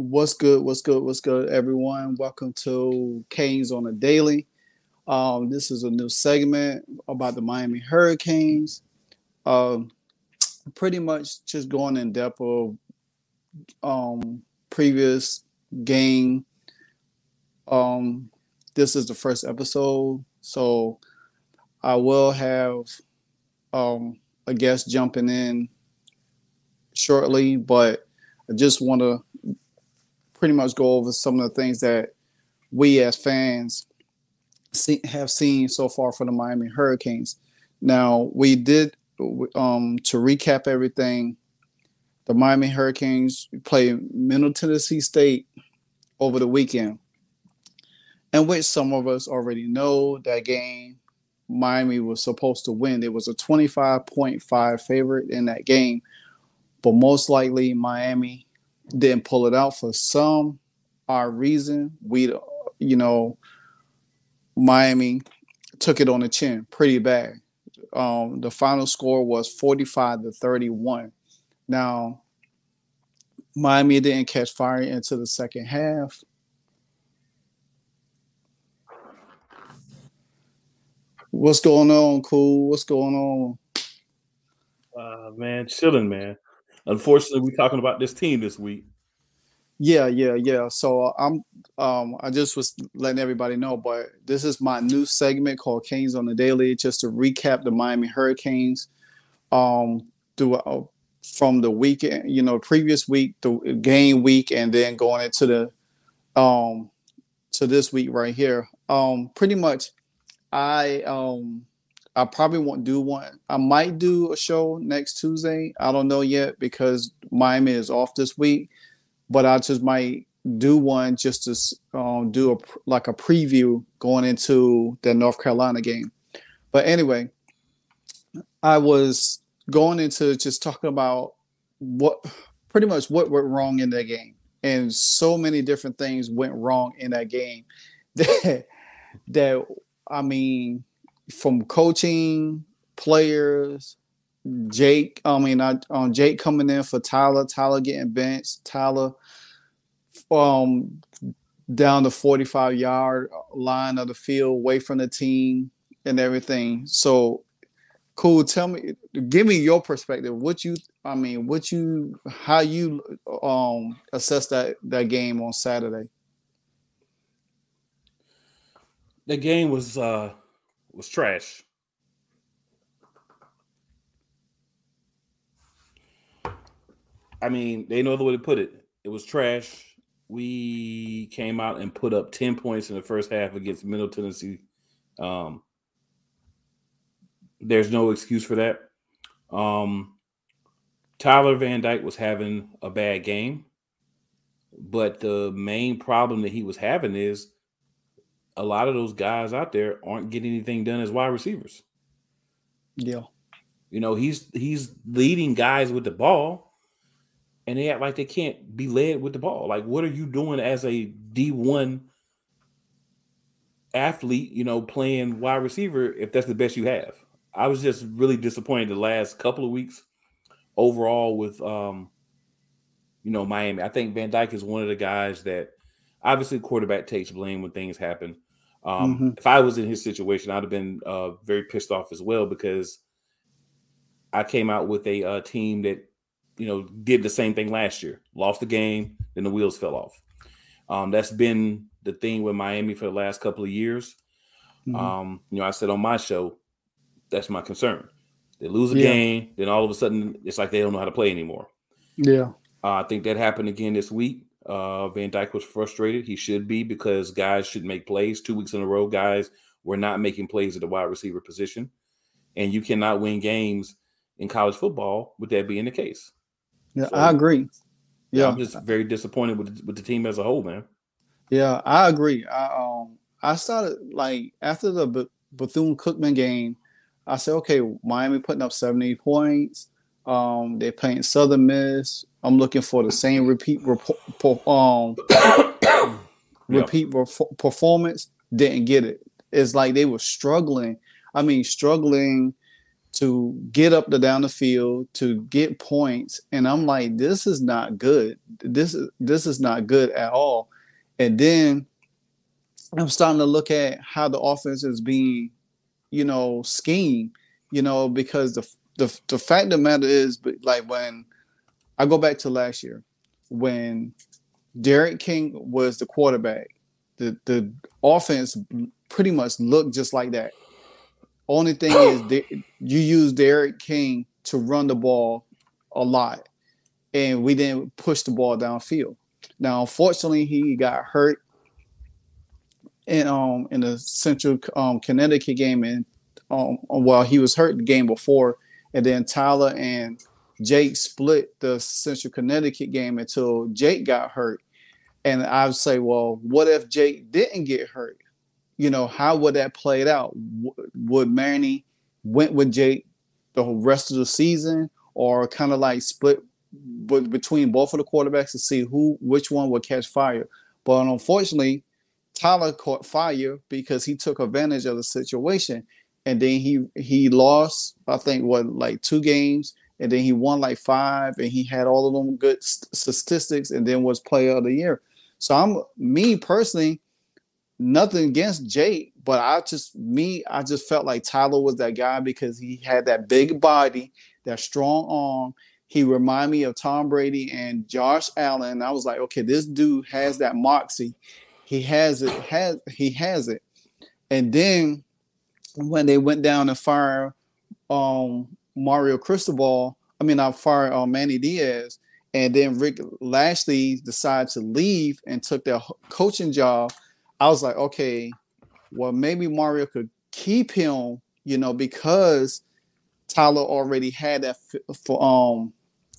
What's good? What's good? What's good, everyone? Welcome to Canes on Da Daily. Um, this is a new segment about the Miami Hurricanes. Um, pretty much just going in depth of um, previous game. Um, this is the first episode, so I will have um, a guest jumping in shortly, but I just want to pretty much go over some of the things that we as fans see, have seen so far for the Miami Hurricanes. Now, we did, um, to recap everything, the Miami Hurricanes play Middle Tennessee State over the weekend, in which some of us already know that game. Miami was supposed to win. It was a 25.5 favorite in that game, but most likely Miami didn't pull it out for some our reason. We, you know, Miami took it on the chin pretty bad. Um, the final score was 45 to 31. Now, Miami didn't catch fire into the second half. What's going on, cool? What's going on? Uh, man, chilling, man. Unfortunately, we're talking about this team this week. Yeah, yeah, yeah. So I'm um I just was letting everybody know, but this is my new segment called Canes on the Daily, just to recap the Miami Hurricanes um through uh, from the weekend, you know, previous week, the game week, and then going into the um to this week right here. Um pretty much I um I probably won't do one. I might do a show next Tuesday. I don't know yet because Miami is off this week, but I just might do one just to um, do a like a preview going into the North Carolina game. But anyway, I was going into just talking about what pretty much what went wrong in that game, and so many different things went wrong in that game that that I mean from coaching, players, Jake. I mean, I um, Jake coming in for Tyler. Tyler getting benched. Tyler, um, down the forty-five yard line of the field, away from the team and everything. So, cool. Tell me, give me your perspective. What you, I mean, what you, how you um assess that that game on Saturday. The game was uh was trash. I mean, they know the way to put it. It was trash. We came out and put up 10 points in the first half against Middle Tennessee. Um, there's no excuse for that. Um, Tyler Van Dyke was having a bad game, but the main problem that he was having is a lot of those guys out there aren't getting anything done as wide receivers. Yeah. You know, he's he's leading guys with the ball and they act like they can't be led with the ball. Like, what are you doing as a D1 athlete, you know, playing wide receiver if that's the best you have? I was just really disappointed the last couple of weeks overall with um, you know, Miami. I think Van Dyke is one of the guys that obviously quarterback takes blame when things happen. Um, mm-hmm. If I was in his situation, I'd have been uh, very pissed off as well because I came out with a uh, team that you know did the same thing last year, lost the game, then the wheels fell off. Um, that's been the thing with Miami for the last couple of years. Mm-hmm. Um, you know, I said on my show, that's my concern. They lose a yeah. game, then all of a sudden it's like they don't know how to play anymore. Yeah, uh, I think that happened again this week. Uh, Van Dyke was frustrated. He should be because guys should make plays. Two weeks in a row, guys were not making plays at the wide receiver position, and you cannot win games in college football with that being the case. Yeah, so, I agree. Yeah, I'm just very disappointed with with the team as a whole, man. Yeah, I agree. I um I started like after the Bethune Cookman game, I said, okay, Miami putting up 70 points. Um, they're playing Southern Miss. I'm looking for the same repeat um repeat performance. Didn't get it. It's like they were struggling. I mean, struggling to get up the down the field, to get points. And I'm like, this is not good. This is this is not good at all. And then I'm starting to look at how the offense is being, you know, schemed, you know, because the the the fact of the matter is but like when I go back to last year when D'Eriq King was the quarterback, the the offense pretty much looked just like that. Only thing is that you use D'Eriq King to run the ball a lot, and we didn't push the ball downfield. Now, unfortunately, he got hurt in um in the Central um, Connecticut game, and um well, he was hurt the game before, and then Tyler and Jake split the Central Connecticut game until Jake got hurt. And I would say, well, what if Jake didn't get hurt? You know, how would that play out? would Manny went with Jake the rest of the season, or kind of like split between both of the quarterbacks to see who which one would catch fire? But unfortunately, Tyler caught fire because he took advantage of the situation, and then he he lost. I think what like two games, and then he won like five, and he had all of them good st- statistics, and then was Player of the Year. So I'm me personally, nothing against Jake, but I just me I just felt like Tyler was that guy because he had that big body, that strong arm. He reminded me of Tom Brady and Josh Allen. I was like, okay, this dude has that moxie. He has it. Has he has it? And then when they went down and fired um, Mario Cristobal, I mean, I fired uh, Manny Diaz and then Rhett Lashlee decided to leave and took their coaching job, I was like, okay, well maybe Mario could keep him, you know, because Tyler already had that for um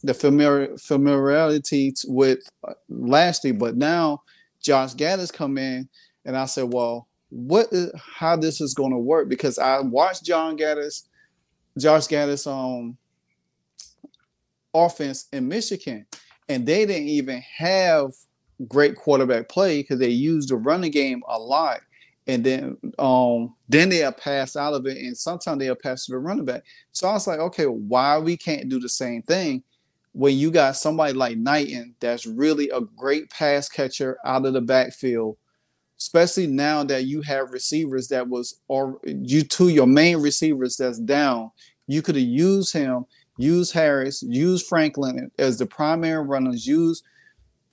the familiar familiarity with uh, Lashlee, but now Josh Gattis come in, and I said, well, what is how this is going to work because I watched John Gattis, Josh Gattis um offense in Michigan, and they didn't even have great quarterback play because they used the running game a lot. And then um then they'll pass out of it, and sometimes they'll pass to the running back. So I was like, okay, why we can't do the same thing when you got somebody like Knighton that's really a great pass catcher out of the backfield, especially now that you have receivers that was or you two your main receivers that's down. You could have used him use Harris, use Franklin as the primary runners, use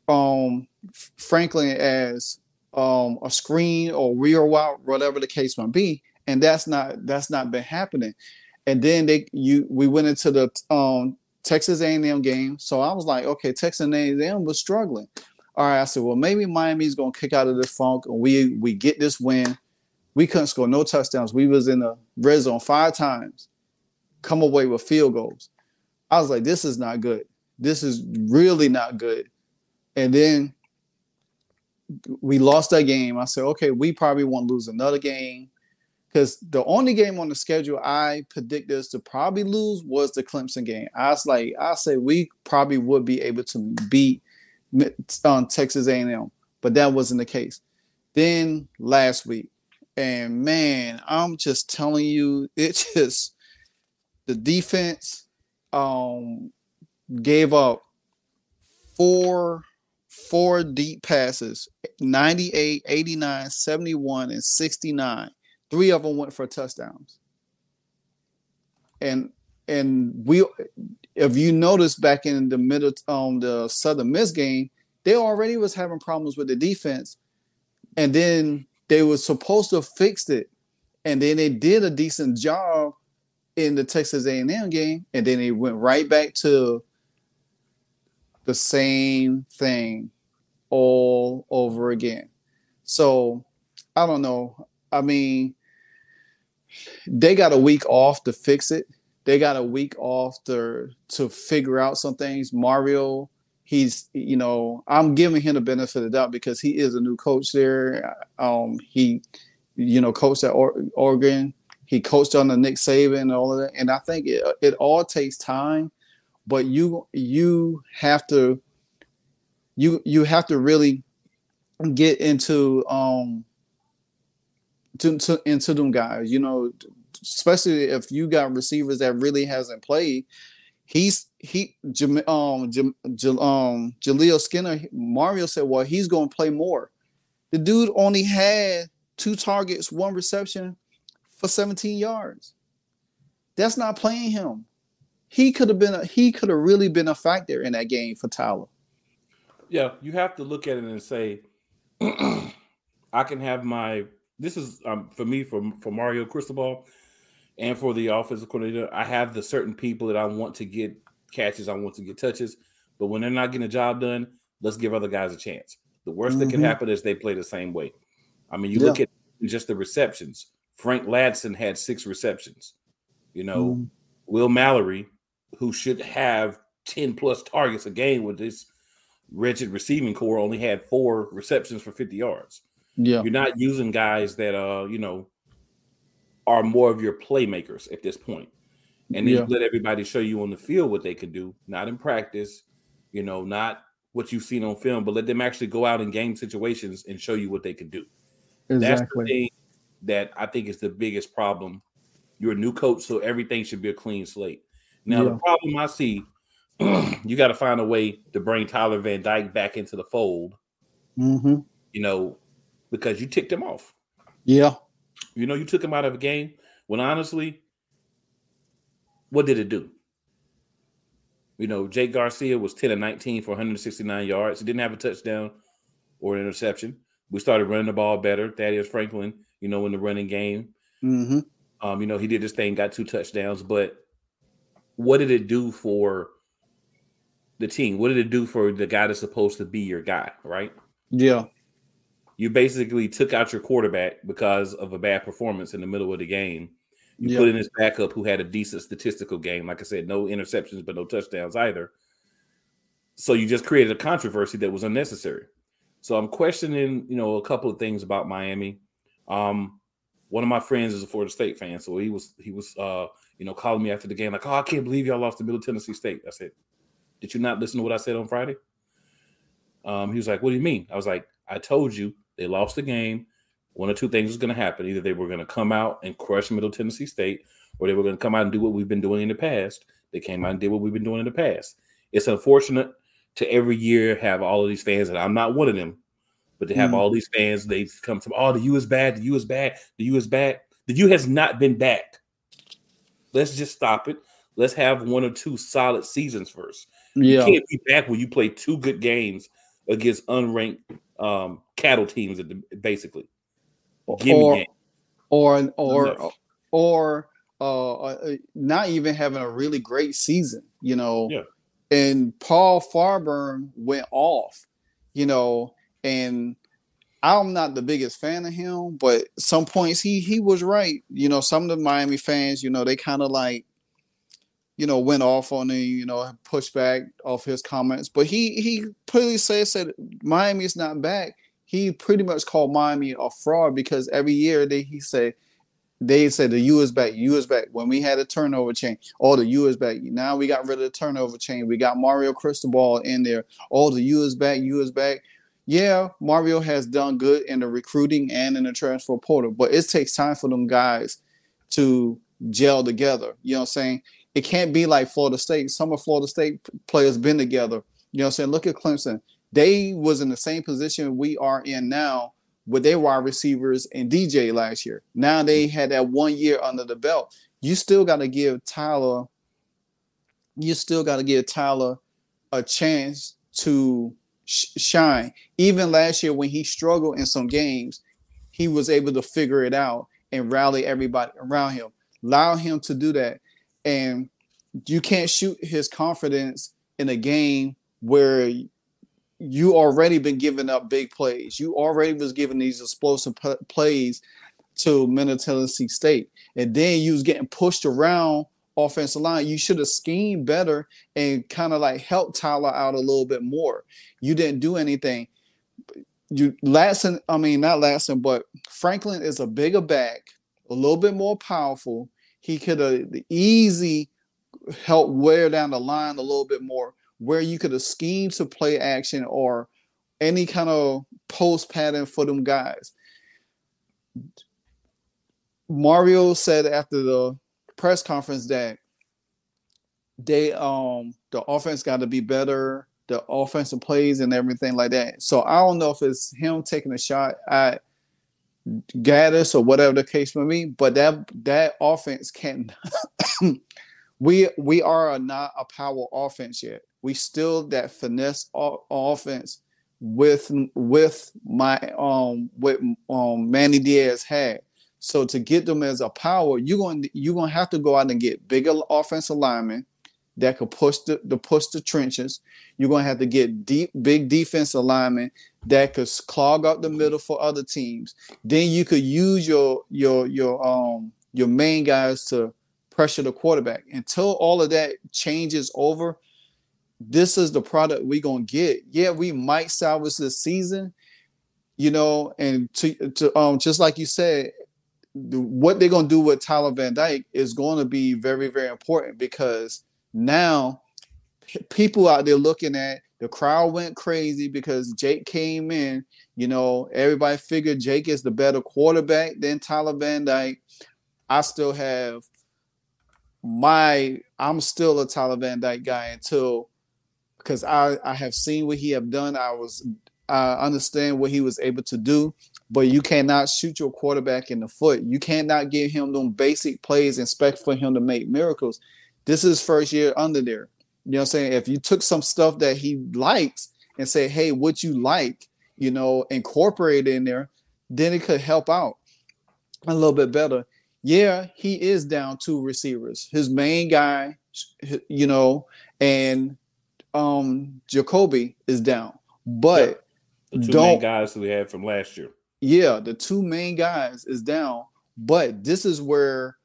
um, Franklin as um, a screen or rear route, whatever the case might be, and that's not that's not been happening. And then they you we went into the um, Texas A&M game, so I was like, okay, Texas A&M was struggling. All right, I said, well, maybe Miami's gonna kick out of the funk, and we we get this win. We couldn't score no touchdowns. We was in the red zone five times, come away with field goals. I was like, this is not good. This is really not good. And then we lost that game. I said, okay, we probably won't lose another game. Because the only game on the schedule I predicted us to probably lose was the Clemson game. I was like, I say we probably would be able to beat um, Texas A&M, but that wasn't the case. Then last week, and man, I'm just telling you, it just the defense um, gave up four four deep passes 98 89 71 and 69 three of them went for touchdowns and and we if you notice back in the middle um the southern miss game they already was having problems with the defense and then they were supposed to fix it and then they did a decent job in the Texas A&M game, and then they went right back to the same thing all over again. So I don't know. I mean, they got a week off to fix it. They got a week off to to figure out some things. Mario, he's you know, I'm giving him the benefit of the doubt because he is a new coach there. Um, he, you know, coached at Oregon. He coached under Nick Saban and all of that. And I think it, it all takes time, but you you have to you you have to really get into um to, to into them guys. You know, especially if you got receivers that really hasn't played. He's he um J, J, um Jaleel Skinner. Mario said, well, he's going to play more. The dude only had two targets, one reception for 17 yards. That's not playing him. He could have been a, he could have really been a factor in that game for Tyler. Yeah, you have to look at it and say, I can have my. This is um, for me for for Mario Cristobal, and for the offensive coordinator. I have the certain people that I want to get catches, I want to get touches, but when they're not getting a job done, let's give other guys a chance. The worst mm-hmm. that can mm-hmm. happen is they play the same way. I mean, you yeah. look at just the receptions. Frank Ladson had six receptions. You know, mm. Will Mallory, who should have 10 plus targets a game with this wretched receiving corps, only had four receptions for 50 yards. Yeah. You're not using guys that uh, you know, are more of your playmakers at this point. And then yeah. let everybody show you on the field what they could do, not in practice, you know, not what you've seen on film, but let them actually go out in game situations and show you what they can do. Exactly. That's the thing that I think is the biggest problem. You're a new coach, so everything should be a clean slate. Now, yeah. the problem I see, you got to find a way to bring Tyler Van Dyke back into the fold. Mm-hmm. You know, because you ticked him off. Yeah. You know, you took him out of a game when honestly, what did it do? You know, Jake Garcia was 10 and 19 for 169 yards. He didn't have a touchdown or an interception. We started running the ball better. Thaddius Franklin, you know, in the running game. Mm-hmm. Um, you know, he did his thing, got two touchdowns, but what did it do for the team? What did it do for the guy that's supposed to be your guy, right? Yeah. You basically took out your quarterback because of a bad performance in the middle of the game. You put in his backup who had a decent statistical game. Like I said, no interceptions, but no touchdowns either. So you just created a controversy that was unnecessary. So I'm questioning, you know, a couple of things about Miami. Um, one of my friends is a Florida State fan, so he was he was uh, you know, calling me after the game like, "Oh, I can't believe y'all lost to Middle Tennessee State." I said, "Did you not listen to what I said on Friday?" Um, he was like, "What do you mean?" I was like, "I told you they lost the game. One or two things was going to happen. Either they were going to come out and crush Middle Tennessee State, or they were going to come out and do what we've been doing in the past. They came out and did what we've been doing in the past. It's unfortunate to every year have all of these fans, and I'm not one of them, but to have mm. all these fans, they come to, oh, the U is bad, the U is bad, the U is bad. The U has not been bad. Let's just stop it. Let's have one or two solid seasons first. Yeah. You can't be back when you play two good games against unranked um, cattle teams, basically. Give or, or, or, or, uh, uh, not even having a really great season, you know. Yeah. And Paul Finebaum went off, you know, and I'm not the biggest fan of him, but some points he he was right. You know, some of the Miami fans, you know, they kind of like, you know, went off on him, you know, pushed back off his comments. But he he pretty said said Miami is not back. He pretty much called Miami a fraud because every year they he said they said the U is back, U is back. When we had a turnover chain, all oh, the U is back. Now we got rid of the turnover chain. We got Mario Cristobal in there. All oh, the U is back, U is back yeah, Mario has done good in the recruiting and in the transfer portal, but it takes time for them guys to gel together. You know what I'm saying? It can't be like Florida State. Some of Florida State players been together. You know what I'm saying? Look at Clemson. They was in the same position we are in now with their wide receivers and DJ last year. Now they mm-hmm. had that one year under the belt. You still got to give Tyler, you still got to give Tyler a chance to shine. Even last year when he struggled in some games, he was able to figure it out and rally everybody around him. Allow him to do that. And you can't shoot his confidence in a game where you already been giving up big plays. You already was giving these explosive p- plays to Middle Tennessee State, and then you was getting pushed around offensive line. You should have schemed better and kind of like helped Tyler out a little bit more. You didn't do anything. You Ladson, I mean not Ladson, but Franklin is a bigger back, a little bit more powerful. He could have easy help wear down the line a little bit more, where you could have schemed to play action or any kind of post pattern for them guys. Mario said after the press conference that they um the offense got to be better, the offensive plays and everything like that. So I don't know if it's him taking a shot at Gattis or whatever the case may be, but that that offense can we we are not a power offense yet. We still that finesse offense with with my um with um Manny Diaz had. So to get them as a power, you're going to, you're going to have to go out and get bigger offensive linemen that could push the, the push the trenches. You're going to have to get deep big defensive linemen that could clog up the middle for other teams. Then you could use your your your um your main guys to pressure the quarterback. Until all of that changes over, this is the product we're gonna get. Yeah, we might salvage this season, you know, and to to um just like you said, what they're gonna do with Tyler Van Dyke is to be very very important because now people out there looking at the crowd went crazy because Jake came in. You know, everybody figured Jake is the better quarterback than Tyler Van Dyke. I still have my I'm still a Tyler Van Dyke guy until because I I have seen what he have done. I was I understand what he was able to do, but you cannot shoot your quarterback in the foot. You cannot give him them basic plays and expect for him to make miracles. This is first year under there. You know what I'm saying? If you took some stuff that he likes and say, hey, what you like, you know, incorporate in there, then it could help out a little bit better. Yeah, he is down two receivers. His main guy, you know, and um Jacoby is down. But the 2 main guys that we had from last year. Yeah, the two main guys is down. But this is where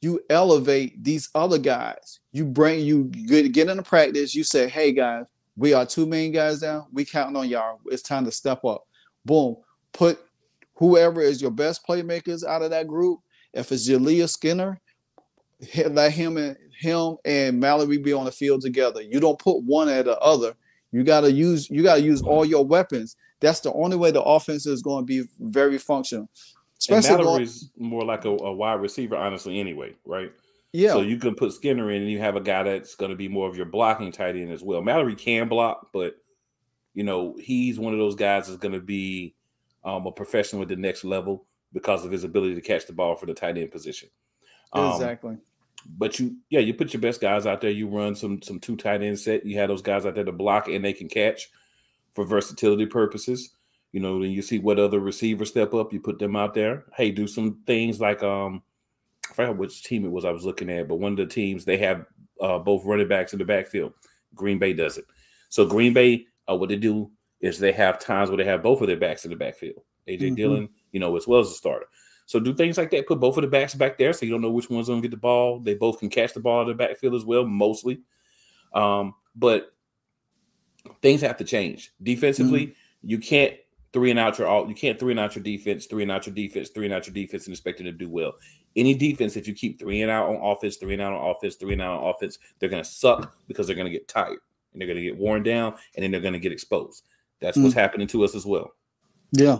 you elevate these other guys. You bring you get, get into practice. You say, "Hey guys, we are two main guys down. We counting on y'all. It's time to step up." Boom. Put whoever is your best playmakers out of that group. If it's Jaleel Skinner, let him and him and Mallory be on the field together. You don't put one at the other. You gotta use you gotta use all your weapons. That's the only way the offense is going to be very functional. Especially and Mallory's more like a, a, wide receiver, honestly, anyway, right? Yeah. So you can put Skinner in, and you have a guy that's going to be more of your blocking tight end as well. Mallory can block, but you know he's one of those guys that's going to be um, a professional at the next level because of his ability to catch the ball for the tight end position. Um, exactly. But you, yeah, you put your best guys out there. You run some some two tight end set. You have those guys out there to block and they can catch for versatility purposes. You know, then you see what other receivers step up, you put them out there. Hey, do some things like um I forgot which team it was I was looking at, but one of the teams they have uh, both running backs in the backfield. Green Bay does it. So Green Bay, uh, what they do is they have times where they have both of their backs in the backfield. AJ mm-hmm. Dillon, you know, as well as a starter. So do things like that. Put both of the backs back there, so you don't know which one's going to get the ball. They both can catch the ball in the backfield as well, mostly. Um, but things have to change defensively. Mm-hmm. You can't three and out your all. You can't three and out your defense, three and out your defense, three and out your defense, and expect it to do well. Any defense, if you keep three and out on offense, three and out on offense, three and out on offense, they're going to suck because they're going to get tired and they're going to get worn down and then they're going to get exposed. That's mm-hmm. what's happening to us as well. Yeah,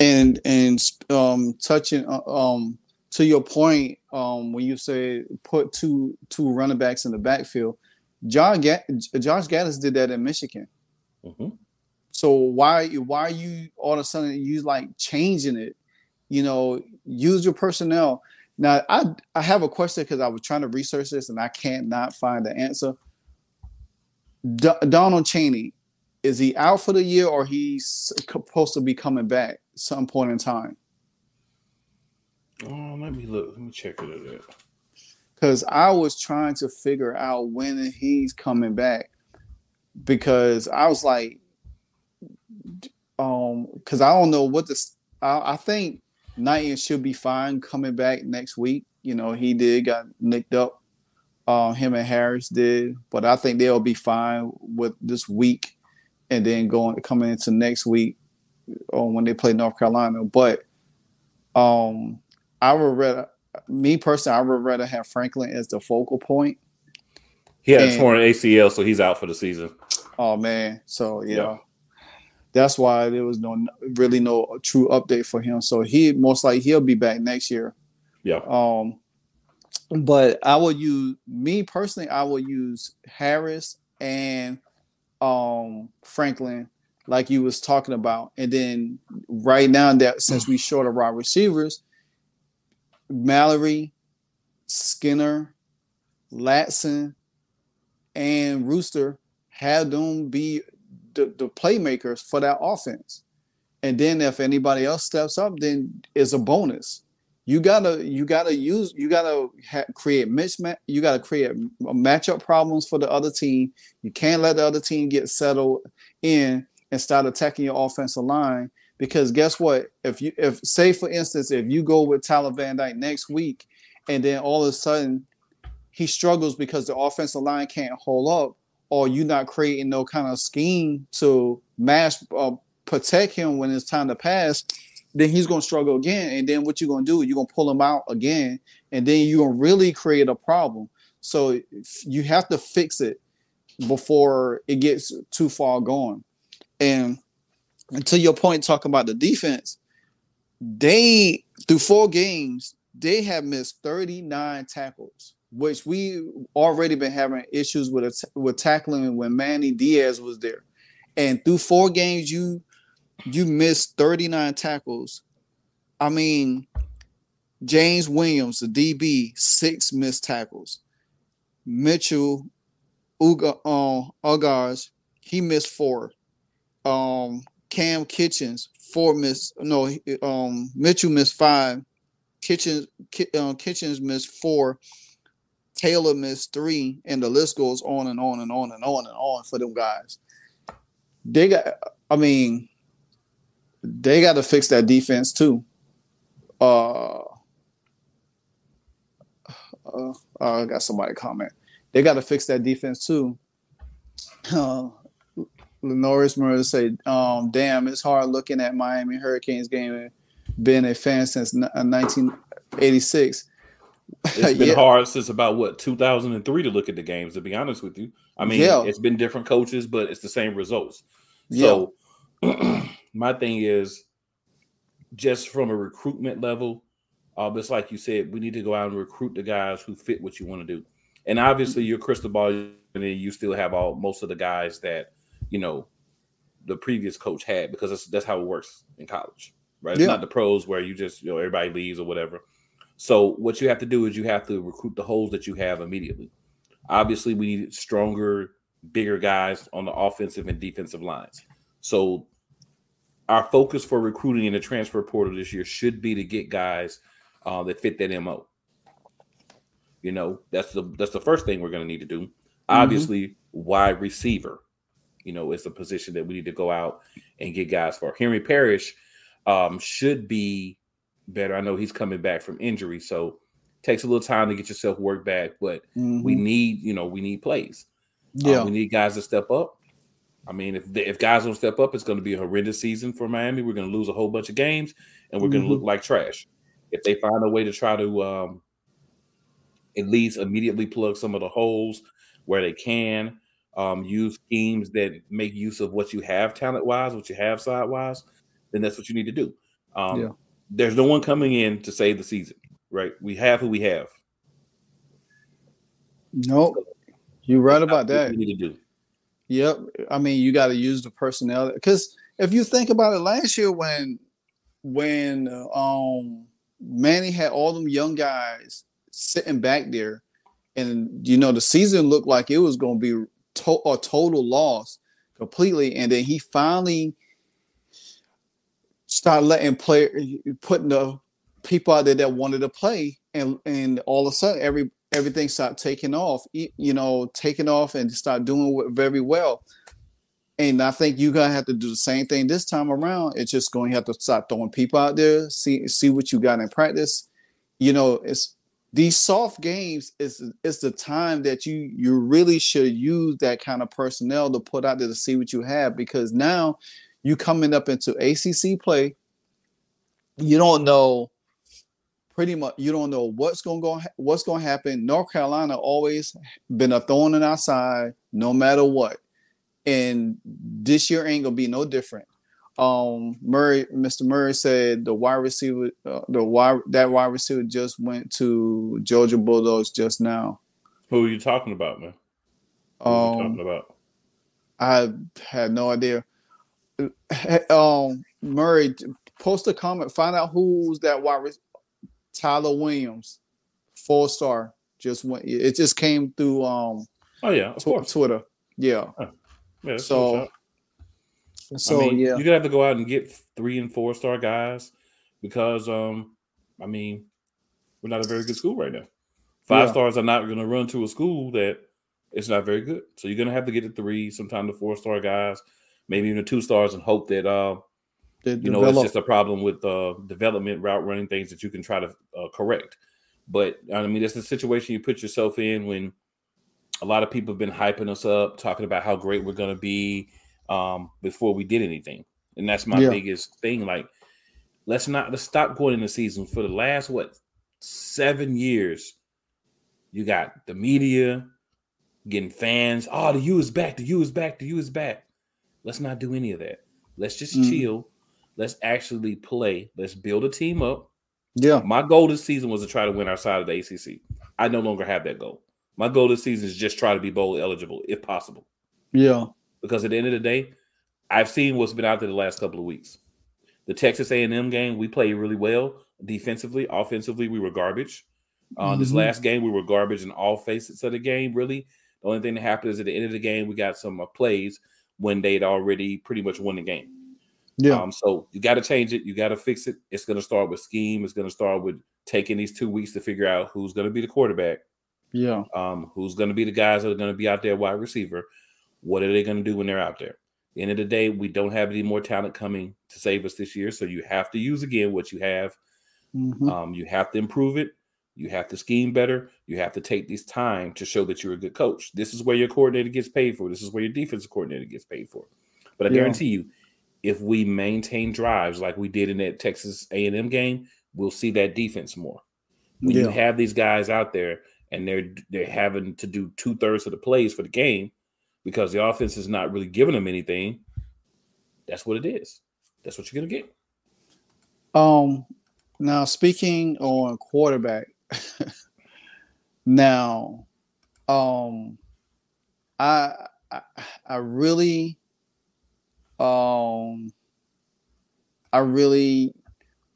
and and um, touching uh, um to your point um when you say put two two running backs in the backfield, John Gatt- Josh Gattis did that in Michigan. Mm-hmm. So why why are you all of a sudden you like changing it? You know, use your personnel. Now I I have a question because I was trying to research this and I can't not find the answer. D- Donald Chaney, is he out for the year or he's supposed to be coming back some point in time? Oh, let me look. Let me check it out. Because I was trying to figure out when he's coming back because I was like, um because I don't know what this I, I think Knighton should be fine coming back next week. You know, he did got nicked up. Uh, him and Harris did, but I think they'll be fine with this week and then going coming into next week um, when they play North Carolina. But um I would rather me personally, I would rather have Franklin as the focal point. He had a torn ACL, so he's out for the season. Oh man, so yeah. yeah that's why there was no really no true update for him. So he most likely he'll be back next year. Yeah. Um, but I will use me personally. I will use Harris and um Franklin, like you was talking about, and then right now that since we short of our receivers, Mallory, Skinner, Ladson, and Rooster have them be the, the playmakers for that offense. And then if anybody else steps up, then it's a bonus. You gotta you gotta use you gotta ha- create mismatch. You gotta create matchup problems for the other team. You can't let the other team get settled in and start attacking your offensive line because guess what? If you if say for instance if you go with Tyler Van Dyke next week and then all of a sudden he struggles because the offensive line can't hold up or you're not creating no kind of scheme to mash uh, protect him when it's time to pass, then he's gonna struggle again. And then what you're gonna do? You're gonna pull him out again, and then you're gonna really create a problem. So you have to fix it before it gets too far gone. And, and to your point, talking about the defense, they through four games they have missed 39 tackles, which we already been having issues with with tackling when Manny Diaz was there. And through four games, you you missed 39 tackles. I mean, James Williams, the DB, six missed tackles. Mitchell Uga, uh, Ugars, he missed four. Um, Cam Kinchens, four missed. No, um, Mitchell missed five. Kinchens, uh, Kinchens missed four. Taylor missed three, and the list goes on and on and on and on and on for them guys. They got, I mean, they got to fix that defense too. Uh, uh, I got somebody comment. They got to fix that defense too. Uh, Lenoris Murray say, um, "Damn, it's hard looking at Miami Hurricanes game and a fan since 1986." It's been yeah. hard since about what 2003 to look at the games. To be honest with you, I mean, yeah. it's been different coaches, but it's the same results. So. My thing is just from a recruitment level, uh, just like you said, we need to go out and recruit the guys who fit what you want to do. And obviously, your Cristobal, and you still have all most of the guys that you know the previous coach had because that's, that's how it works in college, right? It's yeah. not the pros where you just you know everybody leaves or whatever. So what you have to do is you have to recruit the holes that you have immediately. Obviously, we need stronger, bigger guys on the offensive and defensive lines. So our focus for recruiting in the transfer portal this year should be to get guys uh, that fit that mo. You know, that's the that's the first thing we're going to need to do. Mm-hmm. Obviously, wide receiver, you know, is a position that we need to go out and get guys for. Henry Parrish um, should be better. I know he's coming back from injury, so takes a little time to get yourself work back. But mm-hmm. we need, you know, we need plays. Yeah, uh, we need guys to step up. I mean, if if guys don't step up, it's going to be a horrendous season for Miami. We're going to lose a whole bunch of games, and we're mm-hmm. going to look like trash. If they find a way to try to um, at least immediately plug some of the holes where they can, um, use schemes that make use of what you have talent wise, what you have side wise, then that's what you need to do. Um, yeah. There's no one coming in to save the season, right? We have who we have. Nope, you're right about that. Need to do. Yep. I mean, you got to use the personnel because if you think about it, last year when when um Manny had all them young guys sitting back there, and you know the season looked like it was going to be to- a total loss completely, and then he finally started letting play putting the people out there that wanted to play, and and all of a sudden every everything start taking off, you know, taking off and start doing very well. And I think you're gonna have to do the same thing this time around. It's just going to have to start throwing people out there, see see what you got in practice. You know, it's these soft games is is the time that you you really should use that kind of personnel to put out there to see what you have because now you coming up into ACC play. You don't know pretty much you don't know what's going to go what's going to happen. North Carolina always been a thorn in our side, no matter what, and this year ain't gonna be no different. um Murray, Mr. Murray said the wide receiver, uh, the wide that wide receiver just went to Georgia Bulldogs just now. Who are you talking about, man? Who are you talking Um, about? I had no idea. Um, Murray, post a comment, find out who's that wide. Re- Tyler Williams, four star, just went. It just came through um Oh yeah, of tw- course. Twitter. Yeah. Yeah, So. So I mean, yeah, you're gonna have to go out and get three and four star guys because, um, I mean, we're not a very good school right now. Five Yeah. stars are not going to run to a school that it's not very good. So you're going to have to get the three, sometimes the four star guys, maybe even two stars, and hope that uh, you know it's just a problem with uh, development, route running things that you can try to uh, correct. But I mean, it's the situation you put yourself in when a lot of people have been hyping us up, talking about how great we're going to be um, before we did anything, and that's my Yeah. biggest thing. Like, let's not let's stop going in the season for the last what seven years. You got the media getting fans. Oh, the U is back. The U is back. The U is back. Let's not do any of that. Let's just Mhm. chill. Let's actually play. Let's build a team up. yeah, My goal this season was to try to win our side of the ACC. I no longer have that goal. My goal this season is just try to be bowl eligible if possible. yeah, Because at the end of the day, I've seen what's been out there the last couple of weeks. The Texas A&M game, we played really well defensively. Offensively, we were garbage. Uh, This Mhm. last game, we were garbage in all facets of the game. Really, the only thing that happened is at the end of the game, we got some uh, plays when they'd already pretty much won the game. yeah, Um, so you got to change it. You got to fix it. It's going to start with scheme. It's going to start with taking these two weeks to figure out who's going to be the quarterback, yeah, um, who's going to be the guys that are going to be out there wide receiver. What are they going to do when they're out there? The end of the day, we don't have any more talent coming to save us this year. So you have to use again what you have. Mhm. Um, you have to improve it. You have to scheme better. You have to take this time to show that you're a good coach. This is where your coordinator gets paid for. This is where your defensive coordinator gets paid for. But I Yeah. guarantee you, if we maintain drives like we did in that Texas A&M game, we'll see that defense more. When you have these guys out there and they're they're having to do two thirds of the plays for the game because the offense is not really giving them anything, that's what it is. That's what you're gonna get. Um, now speaking on quarterback, now, um, I, I I really, um, I really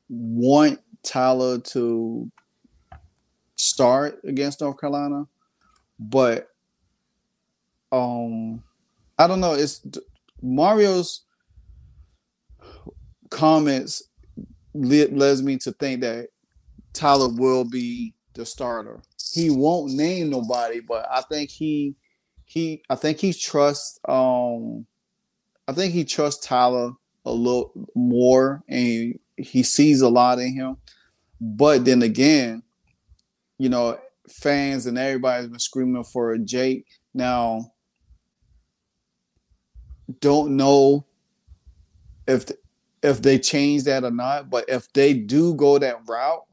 want Tyler to start against North Carolina, but um, I don't know. It's Mario's comments led, leads me to think that Tyler will be the starter. He won't name nobody, but I think he he I think he trusts um I think he trusts Tyler a little more and he sees a lot in him. But then again, you know, fans and everybody's been screaming for Jake. Now don't know if if they change that or not. But if they do go that route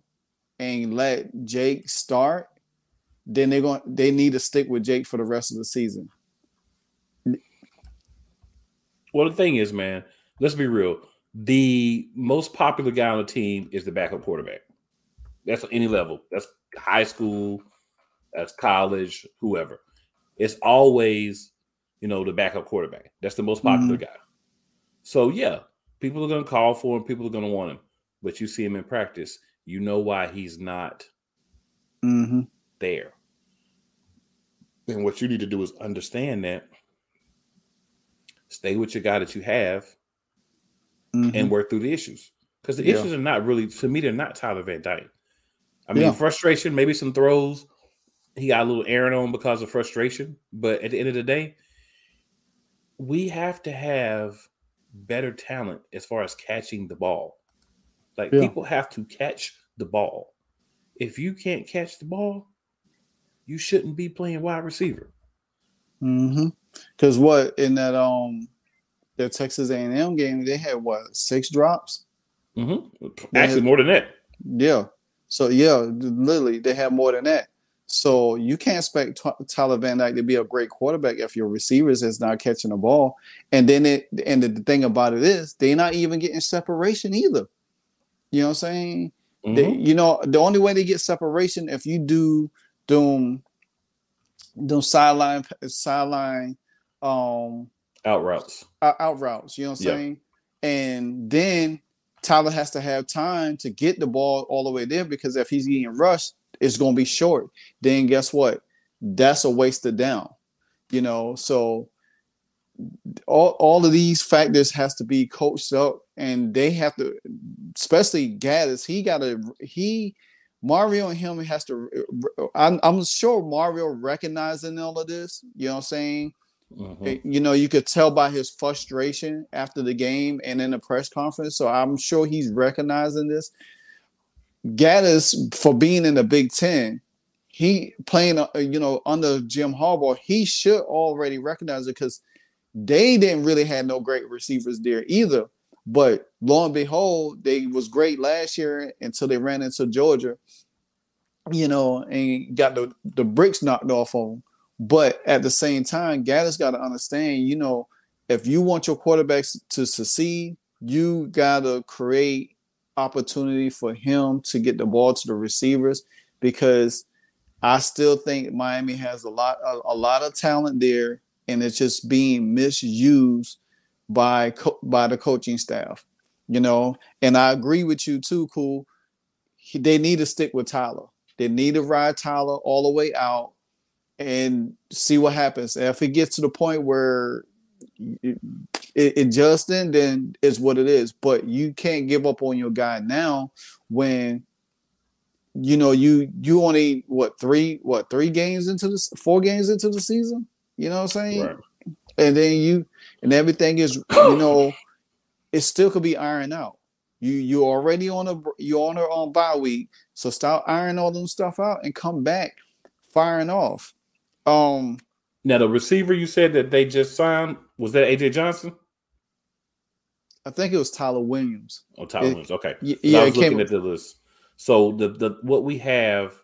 and let Jake start, then they're going they need to stick with Jake for the rest of the season. Well, the thing is, man, let's be real. The most popular guy on the team is the backup quarterback. That's at any level. That's high school, that's college, whoever. It's always, you know, the backup quarterback. That's the most mm-hmm. popular guy. So yeah, people are going to call for him. People are going to want him. But you see him in practice, you know why he's not Mm-hmm. there. And what you need to do is understand that. Stay with your guy that you have Mm-hmm. and work through the issues. Because the Yeah. issues are not really, to me, they're not Tyler Van Dyke. I mean, Yeah. frustration, maybe some throws. He got a little errant on because of frustration. But at the end of the day, we have to have better talent as far as catching the ball. Like Yeah. people have to catch the ball. If you can't catch the ball, you shouldn't be playing wide receiver. Mm-hmm. Because what in that um the Texas A&M game they had what six drops? Mhm. Actually, had- more than that. Yeah. So yeah, literally they had more than that. So you can't expect T- Tyler Van Dyke to be a great quarterback if your receivers is not catching the ball. And then it and the, the thing about it is they're not even getting separation either. You know what I'm saying? Mm-hmm. They, you know, the only way they get separation if you do doom doom sideline sideline um out routes. Out, out routes, you know what I'm yep. saying? And then Tyler has to have time to get the ball all the way there because if he's getting rushed, it's going to be short. Then guess what? That's a wasted down. You know, so all, all of these factors has to be coached up and they have to especially Gattis, he got to he Mario and him has to I'm, I'm sure Mario recognizing all of this, you know what I'm saying? Mm-hmm. You know, you could tell by his frustration after the game and in the press conference. So I'm sure he's recognizing this. Gattis, for being in the Big Ten, he playing, uh, you know, under Jim Harbaugh, he should already recognize it because they didn't really have no great receivers there either. But lo and behold, they was great last year until they ran into Georgia, you know, and got the, the bricks knocked off of them. But at the same time, Gattis got to understand, you know, if you want your quarterbacks to succeed, you got to create opportunity for him to get the ball to the receivers because I still think Miami has a lot a, a lot of talent there and it's just being misused by co- by the coaching staff, you know. And I agree with you too, cool. He, they need to stick with Tyler. They need to ride Tyler all the way out and see what happens. if it gets to the point where it, it, it Justin, then it's what it is. But you can't give up on your guy now when you know you you only what three what three games into this four games into the season. You know what I'm saying? Right. And then you and everything is you know it still could be ironed out. You you already on a you're on a on bye week, so start ironing all them stuff out and come back firing off. Um, now the receiver you said that they just signed was that AJ Johnson? I think it was Tyler Williams. Oh, Tyler it, Williams. Okay. Yeah, I was looking at the list. So the the what we have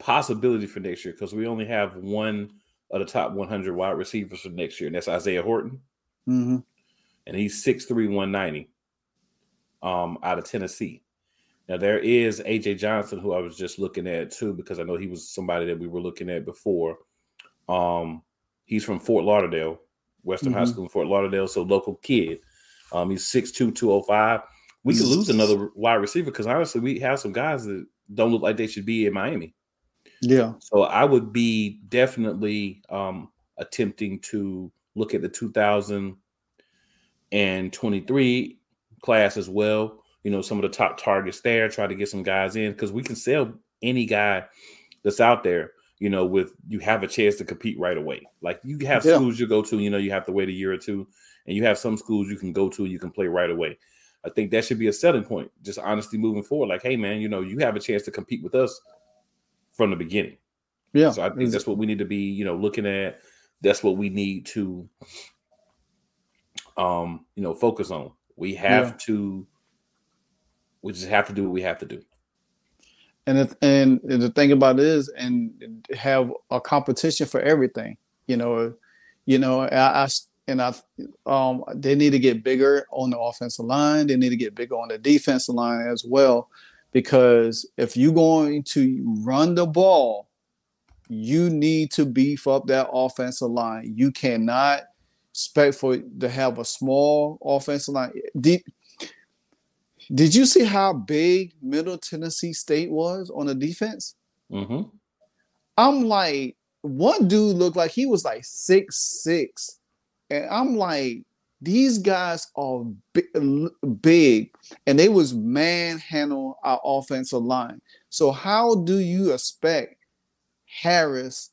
possibility for next year because we only have one of the top 100 wide receivers for next year, and that's Isaiah Horton. Mm-hmm. And he's 6'3", 190 um, out of Tennessee. Now there is AJ Johnson, who I was just looking at too, because I know he was somebody that we were looking at before. Um, he's from Fort Lauderdale, Western mm-hmm. High School in Fort Lauderdale, so local kid. Um, he's 6'2", 205. We could lose another wide receiver because honestly, we have some guys that don't look like they should be in Miami. Yeah. So I would be definitely um, attempting to look at the 2023 class as well. You know, some of the top targets there, try to get some guys in because we can sell any guy that's out there you know, with you have a chance to compete right away. Like you have yeah. schools you go to, you know, you have to wait a year or two, and you have some schools you can go to, you can play right away. I think that should be a selling point. Just honestly moving forward, like, hey man, you know, you have a chance to compete with us from the beginning. Yeah. So I think that's what we need to be, you know, looking at. That's what we need to um, you know, focus on. We have yeah. to we just have to do what we have to do and it, and the thing about it is and have a competition for everything you know you know I, I and I um they need to get bigger on the offensive line they need to get bigger on the defensive line as well because if you're going to run the ball you need to beef up that offensive line you cannot expect for to have a small offensive line deep did you see how big Middle Tennessee State was on the defense? Mm-hmm. I'm like, one dude looked like he was like six six, and I'm like, these guys are big, and they was manhandle our offensive line. So how do you expect Harris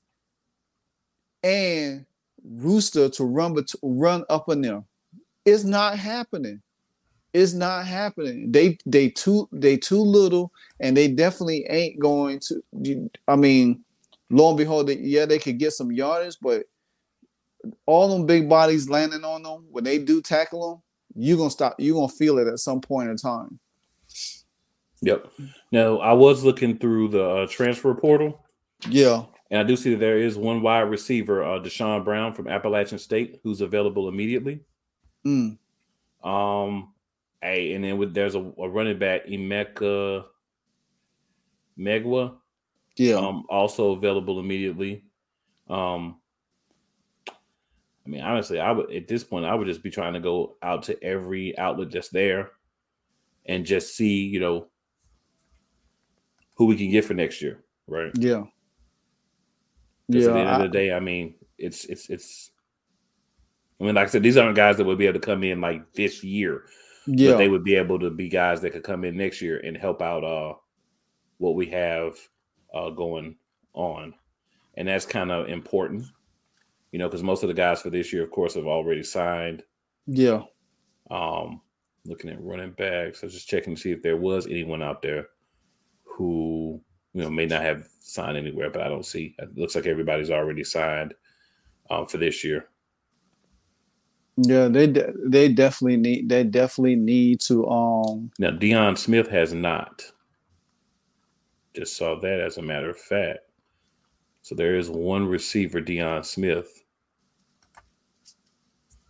and Rooster to run bet- run up on them. It's not happening. It's not happening. They they too they too little, and they definitely ain't going to. I mean, lo and behold, yeah, they could get some yardage, but all them big bodies landing on them when they do tackle them, you're gonna stop. You're gonna feel it at some point in time. Yep. Now I was looking through the uh, transfer portal. Yeah. And I do see that there is one wide receiver, uh, Deshaun Brown from Appalachian State, who's available immediately. Mm. Um, hey, and then with there's a, a running back, Emeka Megwa, Yeah. um, also available immediately. Um, I mean, honestly, I would at this point, I would just be trying to go out to every outlet that's there and just see, you know, who we can get for next year, right? yeah. 'Cause Yeah. at the end I- of the day, I mean, it's it's it's. I mean, like I said, these aren't guys that would be able to come in like this year, yeah. but they would be able to be guys that could come in next year and help out uh what we have uh going on, and that's kind of important, you know, because most of the guys for this year, of course, have already signed. yeah. Um, looking at running backs, I was just checking to see if there was anyone out there who you know may not have signed anywhere, but I don't see. It looks like everybody's already signed um, for this year. Yeah, they de- they definitely need they definitely need to um Now, Deion Smith has not. Just saw that as a matter of fact. So there is one receiver, Deion Smith.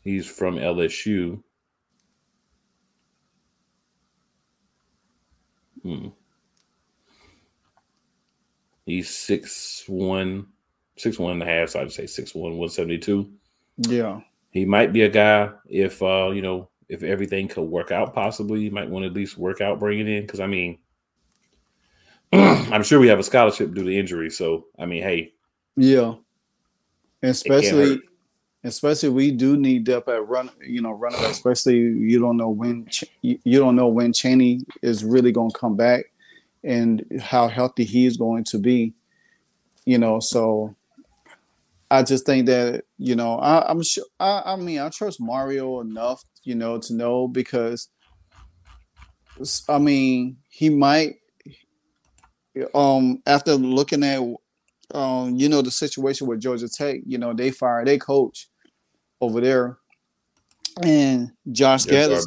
He's from LSU. Hmm. He's six one, six one and a half. So I'd say six one, one seventy two. yeah. He might be a guy if uh, you know, if everything could work out possibly, you might want to at least work out bringing in. Cause I mean, I'm sure we have a scholarship due to injury. So I mean, hey, Yeah. Especially especially we do need depth at run you know running especially you don't know when you don't know when Chaney is really going to come back and how healthy he is going to be you know so I just think that you know I, I'm sure I, I mean I trust Mario enough you know to know because I mean he might um after looking at um, you know, the situation with Georgia Tech, you know, they fired their coach over there. And Josh Gattis,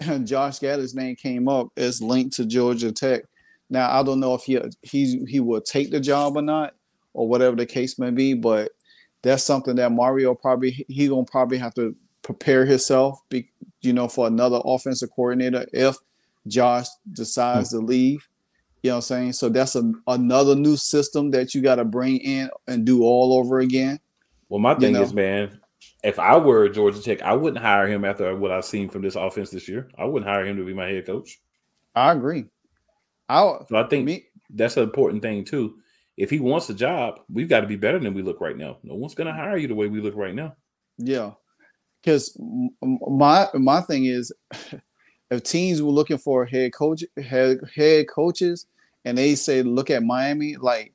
Josh Gattis' name came up as linked to Georgia Tech. Now I don't know if he he he will take the job or not, or whatever the case may be, but that's something that Mario probably he gonna probably have to prepare himself, be, you know, for another offensive coordinator if Josh decides to leave. You know what I'm saying? So that's a, another new system that you got to bring in and do all over again. well, my thing know. is, man, if I were Georgia Tech, I wouldn't hire him after what I've seen from this offense this year. I wouldn't hire him to be my head coach. I agree. I So I think me that's an important thing too. If he wants a job, we've got to be better than we look right now. No one's going to hire you the way we look right now. yeah, because my my thing is, if teams were looking for head coach head head coaches, and they say look at Miami, like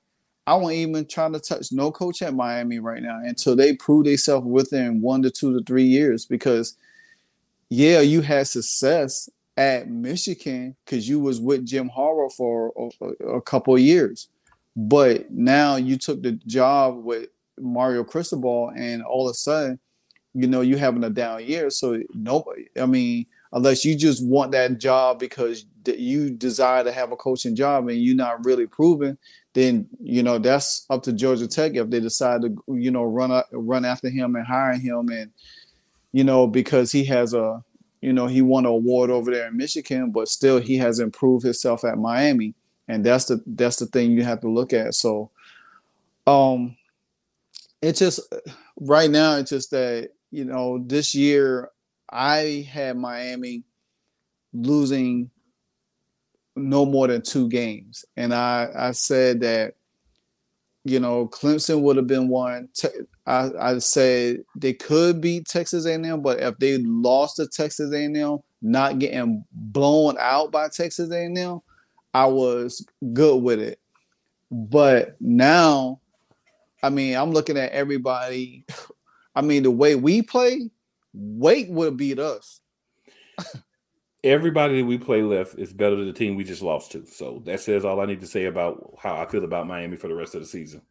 I won't even try to touch no coach at Miami right now until they prove themselves within one to two to three years. Because yeah, you had success at Michigan because you was with Jim Harbaugh for a, a couple of years, but now you took the job with Mario Cristobal, and all of a sudden, you know, you having a down year. So nobody, I mean, unless you just want that job because you desire to have a coaching job and you're not really proven, then you know that's up to Georgia Tech if they decide to, you know, run up, run after him and hire him, and you know because he has a, you know, he won an award over there in Michigan, but still he has improved himself at Miami, and that's the that's the thing you have to look at. So, um, it's just right now it's just that you know this year I had Miami losing no more than two games, and I I said that you know Clemson would have been one. Te- I I said they could beat Texas A&M, but if they lost to Texas A&M, not getting blown out by Texas A&M, I was good with it. But now, I mean, I'm looking at everybody. I mean, the way we play, Wake would beat us. Everybody that we play left is better than the team we just lost to. So that says all I need to say about how I feel about Miami for the rest of the season.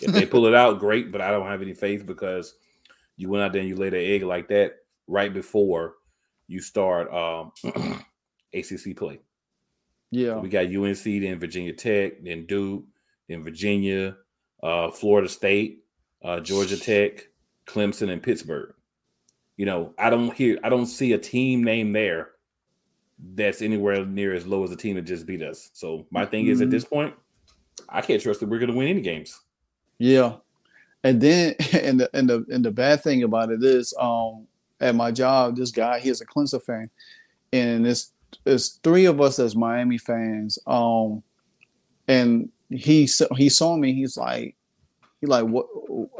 If they pull it out, great, but I don't have any faith because you went out there and you laid an egg like that right before you start um, ACC play. Yeah, We got UNC, then Virginia Tech, then Duke, then Virginia, uh, Florida State, uh, Georgia Tech, Clemson, and Pittsburgh. You know, I don't hear, I don't see a team name there that's anywhere near as low as the team that just beat us. So my thing mm-hmm. is, at mm-hmm. this point, I can't trust that we're going to win any games. Yeah, and then and the and the and the bad thing about it is, um, at my job, this guy he's a Clemson fan, and it's it's three of us as Miami fans. Um, and he he saw me. He's like, he like what?